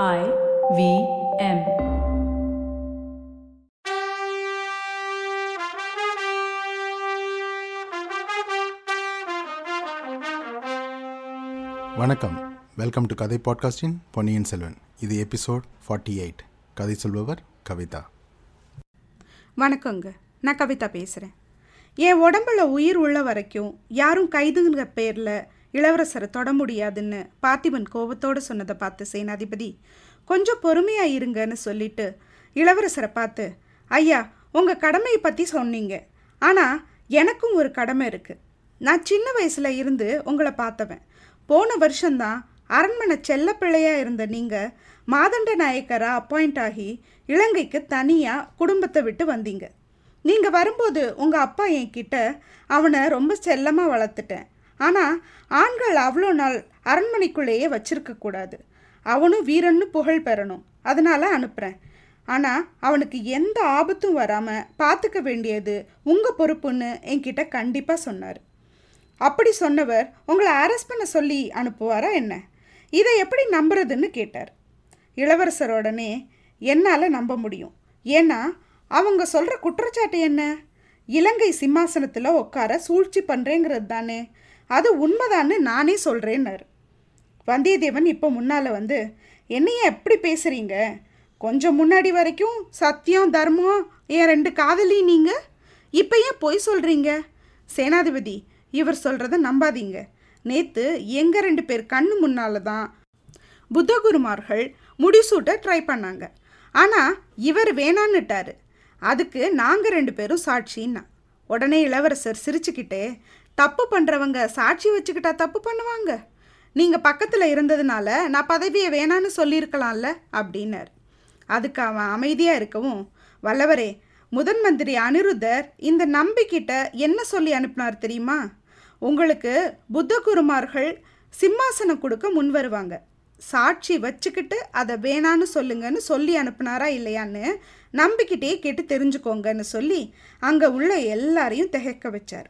I V M. வணக்கம். Welcome to கதை பாட்காஸ்டின் பொன்னியின் செல்வன். இது எபிசோட் ஃபார்ட்டி எயிட் கதை சொல்பவர் கவிதா. வணக்கங்க. நான் கவிதா பேசுகிறேன் என் உடம்புல உயிர் உள்ள வரைக்கும் யாரும் கைதுங்கிற பேரில் இளவரசரை தொட முடியாதுன்னு பார்த்திபன் கோபத்தோடு சொன்னதை பார்த்து சேனாதிபதி கொஞ்சம் பொறுமையாக இருங்கன்னு சொல்லிட்டு இளவரசரை பார்த்து ஐயா உங்கள் கடமையை பற்றி சொன்னீங்க. ஆனால் எனக்கும் ஒரு கடமை இருக்குது நான் சின்ன வயசில் இருந்து உங்களை பார்த்தவன். போன வருஷம்தான் அரண்மனை செல்லப்பிள்ளையாக இருந்த நீங்கள் மாதண்ட நாயக்கராக அப்பாயிண்ட் ஆகி இலங்கைக்கு தனியாக குடும்பத்தை விட்டு வந்தீங்க. நீங்கள் வரும்போது உங்கள் அப்பா என்கிட்ட அவனை ரொம்ப செல்லமாக வளர்த்துட்டேன். ஆனால் ஆண்கள் அவ்வளோ நாள் அரண்மனைக்குள்ளேயே வச்சிருக்கக்கூடாது அவனும் வீரன்னு புகழ் பெறணும். அதனால் அனுப்புகிறேன் ஆனால் அவனுக்கு எந்த ஆபத்தும் வராமல் பார்த்துக்க வேண்டியது உங்கள் பொறுப்புன்னு என்கிட்ட கண்டிப்பாக சொன்னார். அப்படி சொன்னவர் உங்களை அரெஸ்ட் பண்ண சொல்லி அனுப்புவாரா என்ன? இதை எப்படி நம்புறதுன்னு கேட்டார். இளவரசர் உடனே என்னால் நம்ப முடியும். ஏன்னா அவங்க சொல்கிற குற்றச்சாட்டு என்ன? இலங்கை சிம்மாசனத்தில் உட்கார சூழ்ச்சி பண்ணுறேங்கிறது தானே. அது உண்மைதான்னு நானே சொல்கிறேன்னாரு வந்தியத்தேவன் இப்போ முன்னால் வந்து என்னைய எப்படி பேசுகிறீங்க கொஞ்சம் முன்னாடி வரைக்கும் சத்தியம் தர்மம் என் ரெண்டு காதலி நீங்கள் இப்போ ஏன் பொய் சொல்கிறீங்க சேனாதிபதி இவர் சொல்கிறத நம்பாதீங்க. நேற்று எங்கள் ரெண்டு பேர் கண்ணு முன்னால் தான் புத்தகுருமார்கள் முடிசூட்ட ட்ரை பண்ணாங்க. ஆனால் இவர் வேணான்னுட்டார். அதுக்கு நாங்கள் ரெண்டு பேரும் சாட்சின்னா. உடனே இளவரசர் சிரிச்சுக்கிட்டே தப்பு பண்ணுறவங்க சாட்சி வச்சுக்கிட்டா தப்பு பண்ணுவாங்க. நீங்கள் பக்கத்தில் இருந்ததுனால நான் பதவியை வேணான்னு சொல்லியிருக்கலாம்ல அப்படின்னார். அதுக்கு அவன் அமைதியாக இருக்கவும் வல்லவரே முதன் மந்திரி அனிருத்தர் இந்த நம்பிக்கிட்ட என்ன சொல்லி அனுப்பினார் தெரியுமா? உங்களுக்கு புத்த குருமார்கள் சிம்மாசனம் கொடுக்க முன் வருவாங்க. சாட்சி வச்சுக்கிட்டு அதை வேணான்னு சொல்லுங்கன்னு சொல்லி அனுப்புனாரா இல்லையான்னு நம்பிக்கிட்டே கேட்டு தெரிஞ்சுக்கோங்கன்னு சொல்லி அங்கே உள்ள எல்லாரையும் திகைக்க வச்சார்.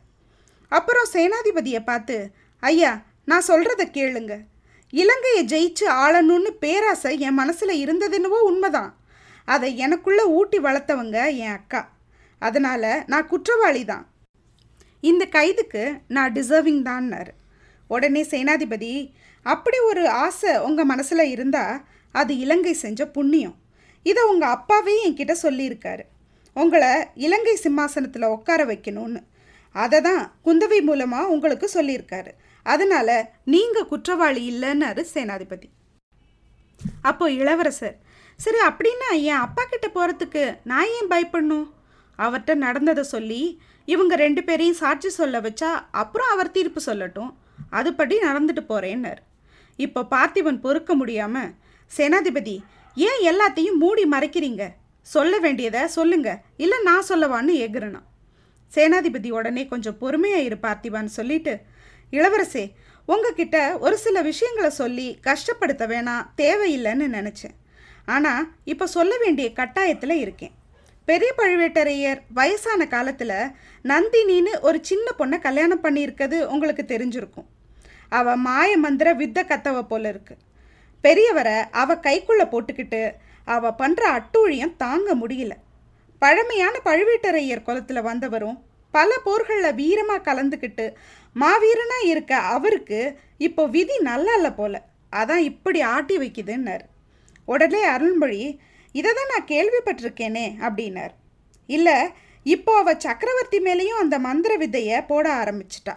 அப்புறம் சேனாதிபதியை பார்த்து ஐயா நான் சொல்கிறத கேளுங்க. இலங்கையை ஜெயிச்சு ஆளணும்னு பேராசை என் மனசில் இருந்ததுன்னவோ உண்மைதான். அதை எனக்குள்ளே ஊட்டி வளர்த்தவங்க என் அக்கா. அதனால் நான் குற்றவாளி தான் இந்த கைதுக்கு நான் டிசர்விங் தான்னார். உடனே சேனாதிபதி அப்படி ஒரு ஆசை உங்கள் மனசில் இருந்தால் அது இலங்கை செஞ்ச புண்ணியம். இதை உங்கள் அப்பாவே என்கிட்ட சொல்லியிருக்காரு. உங்களை இலங்கை சிம்மாசனத்தில் உட்கார வைக்கணும்னு. அதை தான் குந்தவை மூலமாக உங்களுக்கு சொல்லியிருக்காரு. அதனால் நீங்கள் குற்றவாளி இல்லைன்னாரு சேனாதிபதி. அப்போ இளவரசர் சரி அப்படின்னா என் அப்பா கிட்ட போகிறதுக்கு நான் ஏன் பயப்படணும்? அவர்கிட்ட நடந்ததை சொல்லி இவங்க ரெண்டு பேரையும் சாட்சி சொல்ல வச்சா அப்புறம் அவர் தீர்ப்பு சொல்லட்டும். அதுபடி நடந்துட்டு போகிறேன்னார் இப்போ பார்த்திபன் பொறுக்க முடியாமல் சேனாதிபதி ஏன் எல்லாத்தையும் மூடி மறைக்கிறீங்க? சொல்ல வேண்டியதை சொல்லுங்க. இல்லை நான் சொல்லவான்னு எகுறனா சேனாதிபதி உடனே கொஞ்சம் பொறுமையாக இரு பார்த்திபான்னு சொல்லிட்டு இளவரசே உங்ககிட்ட ஒரு சில விஷயங்களை சொல்லி கஷ்டப்படுத்த வேணாம் தேவையில்லைன்னு நினச்சேன். ஆனால் இப்போ சொல்ல வேண்டிய கட்டாயத்தில் இருக்கேன். பெரிய பழுவேட்டரையர் வயசான காலத்தில் நந்தினின்னு ஒரு சின்ன பொண்ணை கல்யாணம் பண்ணியிருக்கிறது உங்களுக்கு தெரிஞ்சிருக்கும். அவள் மாய மந்திர வித்த கத்தவ போல இருக்கு. பெரியவரை அவள் கைக்குள்ளே போட்டுக்கிட்டு அவள் பண்ணுற அட்டூழியம் தாங்க முடியல. பழமையான பழுவேட்டரையர் குலத்தில் வந்தவரும் பல போர்களில் வீரமாக கலந்துக்கிட்டு மாவீரனாக இருக்க அவருக்கு இப்போ விதி நல்லா இல்லை போல. அதான் இப்படி ஆட்டி வைக்குதுன்னார். உடனே அருள்மொழி இதை தான் நான் கேள்விப்பட்டிருக்கேனே அப்படின்னார். இல்லை இப்போ அவள் சக்கரவர்த்தி மேலேயும் அந்த மந்திர விதையை போட ஆரம்பிச்சிட்டா.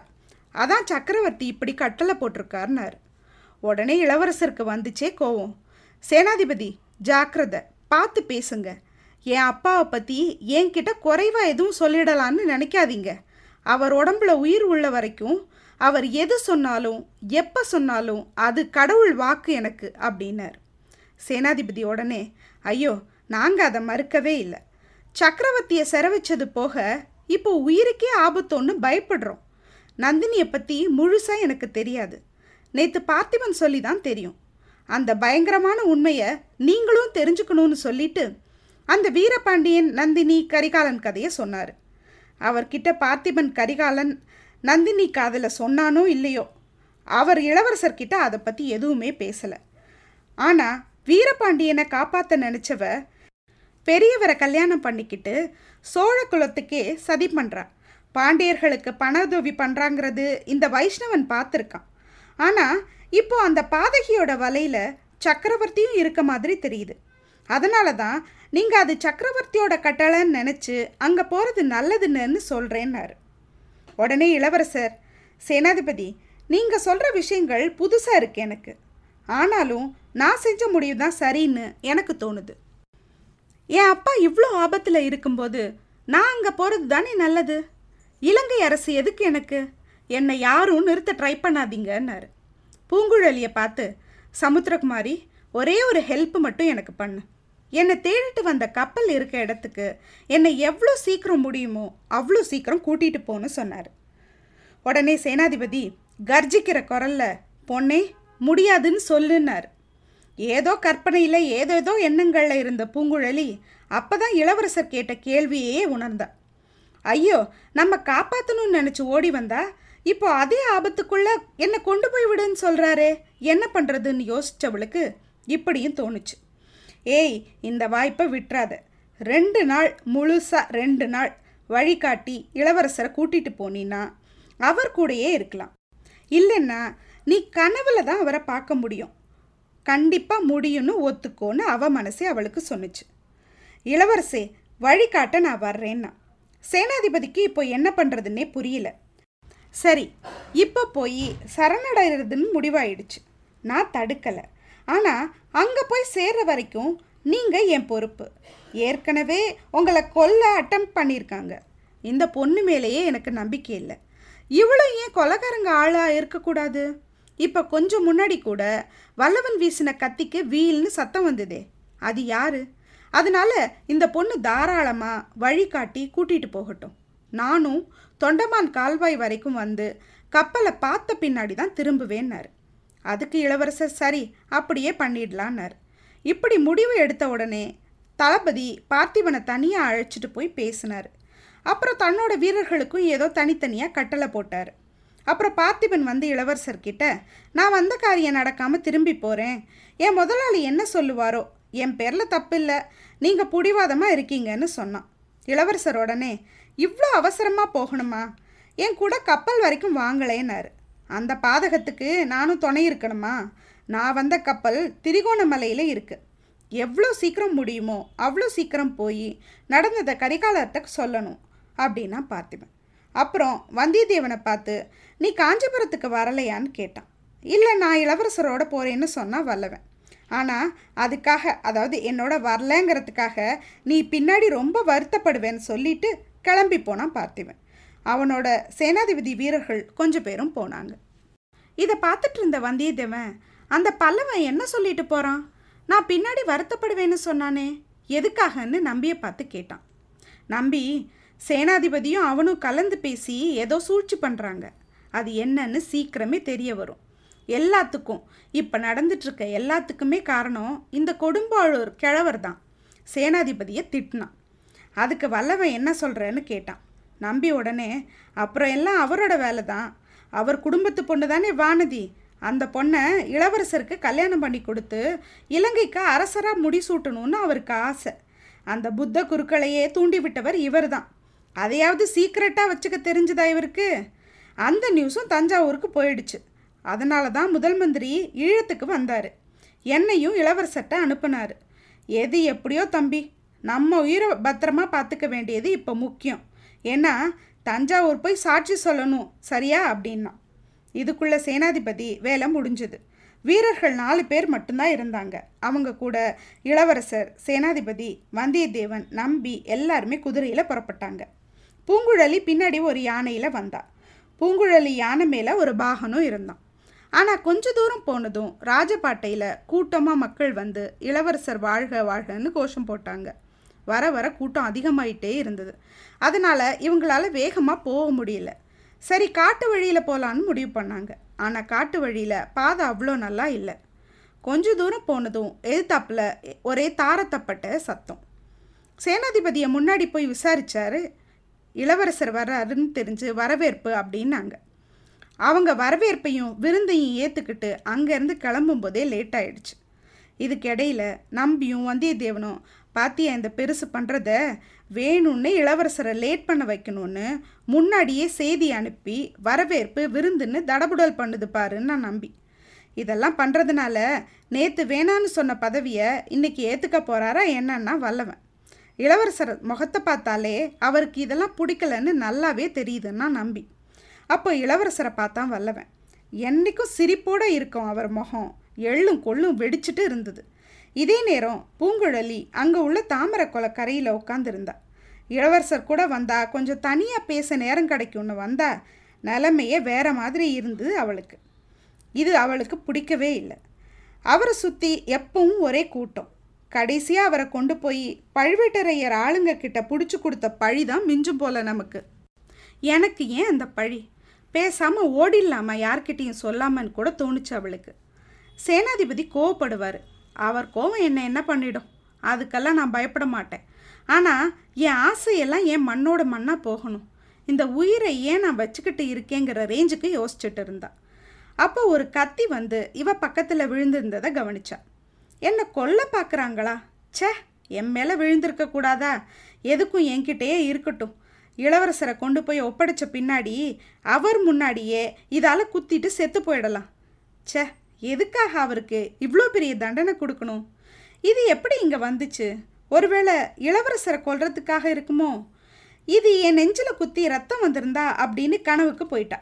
அதான் சக்கரவர்த்தி இப்படி கட்டளை போட்டிருக்காருனார் உடனே இளவரசருக்கு வந்துச்சே கோவம். சேனாதிபதி ஜாக்கிரதை பார்த்து பேசுங்க. என் அப்பாவை பற்றி என்கிட்ட குறைவாக எதுவும் சொல்லிடலான்னு நினைக்காதீங்க. அவர் உடம்புல உயிர் உள்ள வரைக்கும் அவர் எது சொன்னாலும் எப்போ சொன்னாலும் அது கடவுள் வாக்கு எனக்கு அப்படின்னார். சேனாதிபதி உடனே ஐயோ நாங்கள் அதை மறுக்கவே இல்லை. சக்கரவர்த்தியை சிற போக இப்போ உயிருக்கே ஆபத்தோன்னு பயப்படுறோம். நந்தினியை பற்றி முழுசாக எனக்கு தெரியாது. நேற்று பார்த்திபன் சொல்லி தான் தெரியும். அந்த பயங்கரமான உண்மையை நீங்களும் தெரிஞ்சுக்கணும்னு சொல்லிட்டு அந்த வீரபாண்டியன் நந்தினி கரிகாலன் கதையை சொன்னார். அவர்கிட்ட பார்த்திபன் கரிகாலன் நந்தினி காதில் சொன்னானோ இல்லையோ அவர் இளவரசர்கிட்ட அதை பற்றி எதுவுமே பேசலை. ஆனால் வீரபாண்டியனை காப்பாற்ற நினச்சவ பெரியவரை கல்யாணம் பண்ணிக்கிட்டு சோழ குலத்துக்கே சதி பண்ணுறா பாண்டியர்களுக்கு பணதுவி பண்ணுறாங்கிறது இந்த வைஷ்ணவன் பார்த்துருக்கான். ஆனால் இப்போ அந்த பாதகியோட வலையில் சக்கரவர்த்தியும் இருக்க மாதிரி தெரியுது. அதனால தான் நீங்கள் அது சக்கரவர்த்தியோட கட்டளைன்னு நினச்சி அங்கே போகிறது நல்லதுன்னு சொல்கிறேன்னாரு உடனே இளவரசர் சேனாதிபதி நீங்கள் சொல்கிற விஷயங்கள் புதுசாக இருக்கு எனக்கு. ஆனாலும் நான் செஞ்ச முடிவு தான் சரின்னு எனக்கு தோணுது. என் அப்பா இவ்வளோ ஆபத்தில் இருக்கும்போது நான் அங்கே போகிறது தானே நல்லது? இலங்கை அரசு எதுக்கு எனக்கு? என்னை யாரும் நிறுத்த ட்ரை பண்ணாதீங்கன்னாரு. பூங்குழலியை பார்த்து சமுத்திரகுமாரி ஒரே ஒரு ஹெல்ப் மட்டும் எனக்கு பண்ணு. என்னை தேடிட்டு வந்த கப்பல் இருக்க இடத்துக்கு என்னை எவ்வளோ சீக்கிரம் முடியுமோ அவ்வளோ சீக்கிரம் கூட்டிகிட்டு போன்னு சொன்னார். உடனே சேனாதிபதி கர்ஜிக்கிற குரல்ல பொண்ணே முடியாதுன்னு சொல்லுன்னார். ஏதோ கற்பனையில் ஏதேதோ எண்ணங்களில் இருந்த பூங்குழலி அப்பதான் இளவரசர் கேட்ட கேள்வியே உணர்ந்தா. ஐயோ நம்ம காப்பாற்றணும்னு நினச்சி ஓடி வந்தா இப்போ அதே ஆபத்துக்குள்ள என்னை கொண்டு போய் விடுன்னு சொல்கிறாரே என்ன பண்ணுறதுன்னு யோசித்தவளுக்கு இப்படியும் தோணுச்சு. ஏய் இந்த வாய்ப்பை விட்டுறாத. ரெண்டு நாள் முழுசாக ரெண்டு நாள் வழிகாட்டி இளவரசரை கூட்டிகிட்டு போனீன்னா அவர் கூடயே இருக்கலாம். இல்லைன்னா நீ கனவுல தான் அவரை பார்க்க முடியும். கண்டிப்பாக முடியும்னு ஒத்துக்கோன்னு அவ மனசே அவளுக்கு சொன்னுச்சு. இளவரசே வழிகாட்ட நான் வர்றேன்னா. சேனாதிபதிக்கு இப்போ என்ன பண்ணுறதுன்னே புரியல. சரி இப்போ போய் சரணடைகிறதுன்னு முடிவாயிடுச்சு. நான் தடுக்கலை. ஆனால் அங்கே போய் சேர்ற வரைக்கும் நீங்கள் என் பொறுப்பு. ஏற்கனவே உங்களை கொல்ல அட்டம் பண்ணியிருக்காங்க. இந்த பொண்ணு மேலேயே எனக்கு நம்பிக்கை இல்லை. இவ்வளோ ஏன் கொலகாரங்க ஆளாக இருக்கக்கூடாது? இப்போ கொஞ்சம் முன்னாடி கூட வல்லவன் வீசின கத்திக்கு வீல்னு சத்தம் வந்ததே. அது யாரு? அதனால இந்த பொண்ணு தாராளமாக வழிகாட்டி கூட்டிகிட்டு போகட்டும். நானும் தொண்டமான் கால்வாய் வரைக்கும் வந்து கப்பலை பார்த்த பின்னாடி தான் திரும்புவேன்னாரு. அதுக்கு இளவரசர் சரி அப்படியே பண்ணிடலான்னாரு. இப்படி முடிவு எடுத்த உடனே தளபதி பார்த்திபனை தனியாக அழைச்சிட்டு போய் பேசினார். அப்புறம் தன்னோட வீரர்களுக்கும் ஏதோ தனித்தனியாக கட்டளை போட்டார். அப்புறம் பார்த்திபன் வந்து இளவரசர்கிட்ட நான் வந்த காரியம் நடக்காமல் திரும்பி போகிறேன் என் முதலாளி என்ன சொல்லுவாரோ என் பேரில் தப்பில்லை. நீங்கள் புடிவாதமாக இருக்கீங்கன்னு சொன்னான். இளவரசர் உடனே இவ்வளோ அவசரமாக போகணுமா? என் கூட கப்பல் வரைக்கும் வாங்கலேன்னாரு. அந்த பாதகத்துக்கு நானும் துணை இருக்கணுமா? நான் வந்த கப்பல் திரிகோணமலையில் இருக்குது எவ்வளோ சீக்கிரம் முடியுமோ அவ்வளோ சீக்கிரம் போய் நடந்ததை கரிகாலத்துக்கு சொல்லணும் அப்படின்னா பார்த்திபன். அப்புறம் வந்தியத்தேவனை பார்த்து நீ காஞ்சிபுரத்துக்கு வரலையான்னு கேட்டான். இல்லை நான் இளவரசரோட போகிறேன்னு சொன்னால் வல்லவன். ஆனால் அதுக்காக அதாவது என்னோட வரலங்கிறதுக்காக நீ பின்னாடி ரொம்ப வருத்தப்படுவேன்னு சொல்லிட்டு கிளம்பி போனான் பார்த்திவன் அவனோட சேனாதிபதி வீரர்கள் கொஞ்சம் பேரும் போனாங்க. இதை பார்த்துட்டு இருந்த வந்தியத்தேவன் அந்த பல்லவன் என்ன சொல்லிட்டு போகிறான் நான் பின்னாடி வருத்தப்படுவேன்னு சொன்னானே எதுக்காகன்னு நம்பியை பார்த்து கேட்டான். நம்பி சேனாதிபதியும் அவனும் கலந்து பேசி ஏதோ சூழ்ச்சி பண்ணுறாங்க அது என்னன்னு சீக்கிரமே தெரிய வரும். எல்லாத்துக்கும் இப்போ நடந்துட்டுருக்க எல்லாத்துக்குமே காரணம் இந்த கொடும்பாளூர் கிழவர் தான் சேனாதிபதியை திட்டினான். அதுக்கு வல்லவன் என்ன சொல்கிறேன்னு கேட்டான். நம்பி உடனே அப்புறம் எல்லாம் அவரோட வேலை தான் அவர் குடும்பத்து பொண்ணு தானே வானதி. அந்த பொண்ணை இளவரசருக்கு கல்யாணம் பண்ணி கொடுத்து இலங்கைக்கு அரசராக முடிசூட்டணும்னு அவருக்கு ஆசை. அந்த புத்த குருக்களையே தூண்டிவிட்டவர் இவர் தான் அதையாவது சீக்ரெட்டாக வச்சுக்க தெரிஞ்சுதா இவருக்கு? அந்த நியூஸும் தஞ்சாவூருக்கு போயிடுச்சு. அதனால தான் முதல் மந்திரி ஈழத்துக்கு வந்தார். என்னையும் இளவரசர்கிட்ட அனுப்புனார். எது எப்படியோ தம்பி நம்ம உயிரை பத்திரமா பார்த்துக்க வேண்டியது இப்போ முக்கியம். ஏன்னா தஞ்சாவூர் போய் சாட்சி சொல்லணும் சரியா? அப்படின்னா. இதுக்குள்ள சேனாதிபதி வேலை முடிஞ்சது. வீரர்கள் நாலு பேர் மட்டும்தான் இருந்தாங்க. அவங்க கூட இளவரசர் சேனாதிபதி வந்தியத்தேவன் நம்பி எல்லாருமே குதிரையில் புறப்பட்டாங்க. பூங்குழலி பின்னாடி ஒரு யானையில் வந்தா. பூங்குழலி யானை மேலே ஒரு பாகனும் இருந்தான். ஆனால் கொஞ்ச தூரம் போனதும் ராஜபாட்டையில் கூட்டமாக மக்கள் வந்து இளவரசர் வாழ்க வாழ்கன்னு கோஷம் போட்டாங்க. வர வர கூட்டம் அதிகமாயிட்டே இருந்தது. அதனால் இவங்களால வேகமாக போக முடியல. சரி காட்டு வழியில் போகலான்னு முடிவு பண்ணாங்க. ஆனால் காட்டு வழியில் பாதை அவ்வளோ நல்லா இல்லை. கொஞ்ச தூரம் போனதும் எதிர்த்தாப்புல ஒரே தாரத்தப்பட்ட சத்தம். சேனாதிபதியை முன்னாடி போய் விசாரித்தார் இளவரசர் வர்றாருன்னு தெரிஞ்சு வரவேற்பு அப்படின்னாங்க. அவங்க வரவேற்பையும் விருந்தையும் ஏற்றுக்கிட்டு அங்கேருந்து கிளம்பும்போதே லேட் ஆயிடுச்சு. இதுக்கிடையில் நம்பியும் வந்தியத்தேவனும் பாத்தியா இந்த பெருசு பண்ணுறத வேணும்னு இளவரசரை லேட் பண்ண வைக்கணும்னு முன்னாடியே செய்தி அனுப்பி வரவேற்பு விருந்துன்னு தடபுடல் பண்ணுது பாருன்னு நான் நம்பி. இதெல்லாம் பண்ணுறதுனால நேற்று வேணான்னு சொன்ன பதவியை இன்னைக்கு ஏற்றுக்க போகிறாரா என்னன்னா வல்லவன். இளவரசர் முகத்தை பார்த்தாலே அவருக்கு இதெல்லாம் பிடிக்கலன்னு நல்லாவே தெரியுதுன்னா நம்பி. அப்போ இளவரசரை பார்த்தான் வல்லவன். என்னைக்கும் சிரிப்போடு இருக்கும் அவர் முகம். எள்ளும் கொள்ளும் வெடிச்சிட்டு இருந்தது. இதே நேரம் பூங்குழலி அங்கே உள்ள தாமரை கரையில் உட்காந்துருந்தா இளவரசர் கூட வந்தா கொஞ்சம் தனியாக பேச நேரம் கிடைக்கும்னு வந்தா நிலைமையே வேற மாதிரி இருந்தது அவளுக்கு. இது அவளுக்கு பிடிக்கவே இல்லை. அவரை சுற்றி எப்பவும் ஒரே கூட்டம். கடைசியாக அவரை கொண்டு போய் பழுவேட்டரையர் ஆளுங்க கிட்ட பிடிச்சி கொடுத்த பழி தான் மிஞ்சும் போல நமக்கு. எனக்கு ஏன் அந்த பழி? பேசாமல் ஓடிடலாமா யார்கிட்டையும் சொல்லாமன்னு கூட தோணுச்சு அவளுக்கு. சேனாதிபதி கோவப்படுவார். அவர் கோவம் என்னை என்ன பண்ணிடும்? அதுக்கெல்லாம் நான் பயப்பட மாட்டேன். ஆனால் என் ஆசையெல்லாம் என் மண்ணோட மண்ணாக போகணும். இந்த உயிரை ஏன் நான் வச்சுக்கிட்டு இருக்கேங்கிற ரேஞ்சுக்கு யோசிச்சுட்டு இருந்தா. அப்போ ஒரு கத்தி வந்து இவ பக்கத்தில் விழுந்திருந்ததை கவனிச்சா. என்னை கொல்ல பார்க்குறாங்களா ச்சே என் மேலே விழுந்திருக்க கூடாதா? எதுக்கும் என்கிட்டயே இருக்கட்டும். இளவரசரை கொண்டு போய் ஒப்படைச்ச பின்னாடி அவர் முன்னாடியே இதால் குத்திட்டு செத்து போயிடலாம். ச்சே எதுக்காக அவருக்கு இவ்வளோ பெரிய தண்டனை கொடுக்கணும்? இது எப்படி இங்கே வந்துச்சு? ஒருவேளை இளவரசரை கொல்றதுக்காக இருக்குமோ? இது என் நெஞ்சில் குத்தி ரத்தம் வந்திருந்தா அப்படின்னு கனவுக்கு போயிட்டா.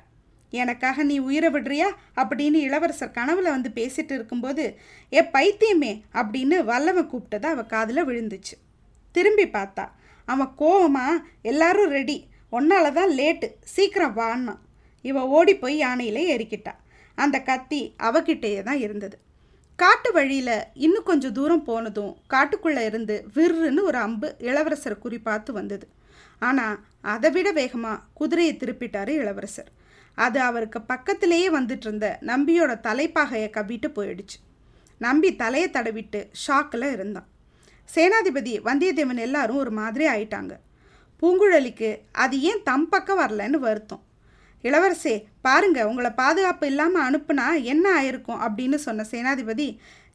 எனக்காக நீ உயிரை விடுறியா? அப்படின்னு இளவரசர் கனவுல வந்து பேசிட்டு இருக்கும்போது ஏ பைத்தியமே அப்படின்னு வல்லவன் கூப்பிட்டது அவள் காதில் விழுந்துச்சு. திரும்பி பார்த்தா அவன் கோவமா எல்லாரும் ரெடி ஒன்னால தான் லேட்டு சீக்கிரம் வான்னான் இவ ஓடி போய் யானையில ஏறிக்கிட்டா. அந்த கத்தி அவகிட்டேயே தான் இருந்தது. காட்டு வழியில் இன்னும் கொஞ்சம் தூரம் போனதும் காட்டுக்குள்ளே இருந்து விர்ருன்னு ஒரு அம்பு இளவரசர் குறி பார்த்து வந்தது. ஆனால் அதை விட வேகமாக குதிரையை திருப்பிட்டார் இளவரசர். அது அவருக்கு பக்கத்திலேயே வந்துட்டு இருந்த நம்பியோட தலைப்பாகையை கவிட்டு போயிடுச்சு. நம்பி தலையை தடவிட்டு ஷாக்கில் இருந்தான். சேனாதிபதி வந்தியத்தேவன் எல்லாரும் ஒரு மாதிரி ஆயிட்டாங்க. பூங்குழலிக்கு அது ஏன் தம் பக்கம் வரலன்னு வருத்தம். இளவரசே பாருங்க உங்களை பாதுகாப்பு இல்லாமல் அனுப்புனா என்ன ஆயிருக்கும் அப்படின்னு சொன்ன சேனாதிபதி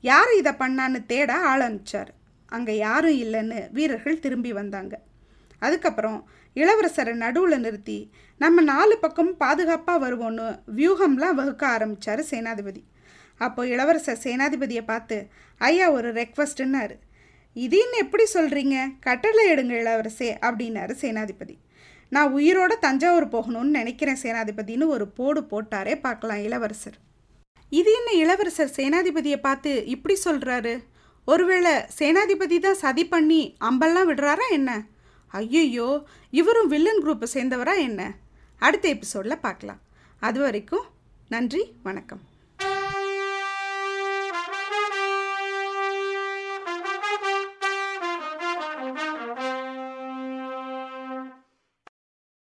யார் இதை பண்ணான்னு தேட ஆள் அனுப்பிச்சார். அங்கே யாரும் இல்லைன்னு வீரர்கள் திரும்பி வந்தாங்க. அதுக்கப்புறம் இளவரசரை நடுவில் நிறுத்தி நம்ம நாலு பக்கம் பாதுகாப்பாக வருவோன்னு வியூகம்லாம் வகுக்க ஆரம்பித்தார் சேனாதிபதி. அப்போ இளவரசர் சேனாதிபதியை பார்த்து ஐயா ஒரு ரெக்வஸ்ட்டுன்னாரு இதுன்னு எப்படி சொல்கிறீங்க கட்டளை எடுங்க இளவரசே அப்படின்னாரு சேனாதிபதி. நான் உயிரோட தஞ்சாவூர் போகணும்னு நினைக்கிறேன் சேனாதிபதினு ஒரு போடு போட்டாரே பார்க்கலாம் இளவரசர். இது என்ன இளவரசர்? சேனாதிபதியை பார்த்து இப்படி சொல்கிறாரு ஒருவேளை சேனாதிபதி தான் சதி பண்ணி அம்பெல்லாம் விடுறாரா என்ன? ஐயையோ இவரும் வில்லன் குரூப்பை சேர்ந்தவரா என்ன? அடுத்த எபிசோடில் பார்க்கலாம். அது வரைக்கும் நன்றி வணக்கம்.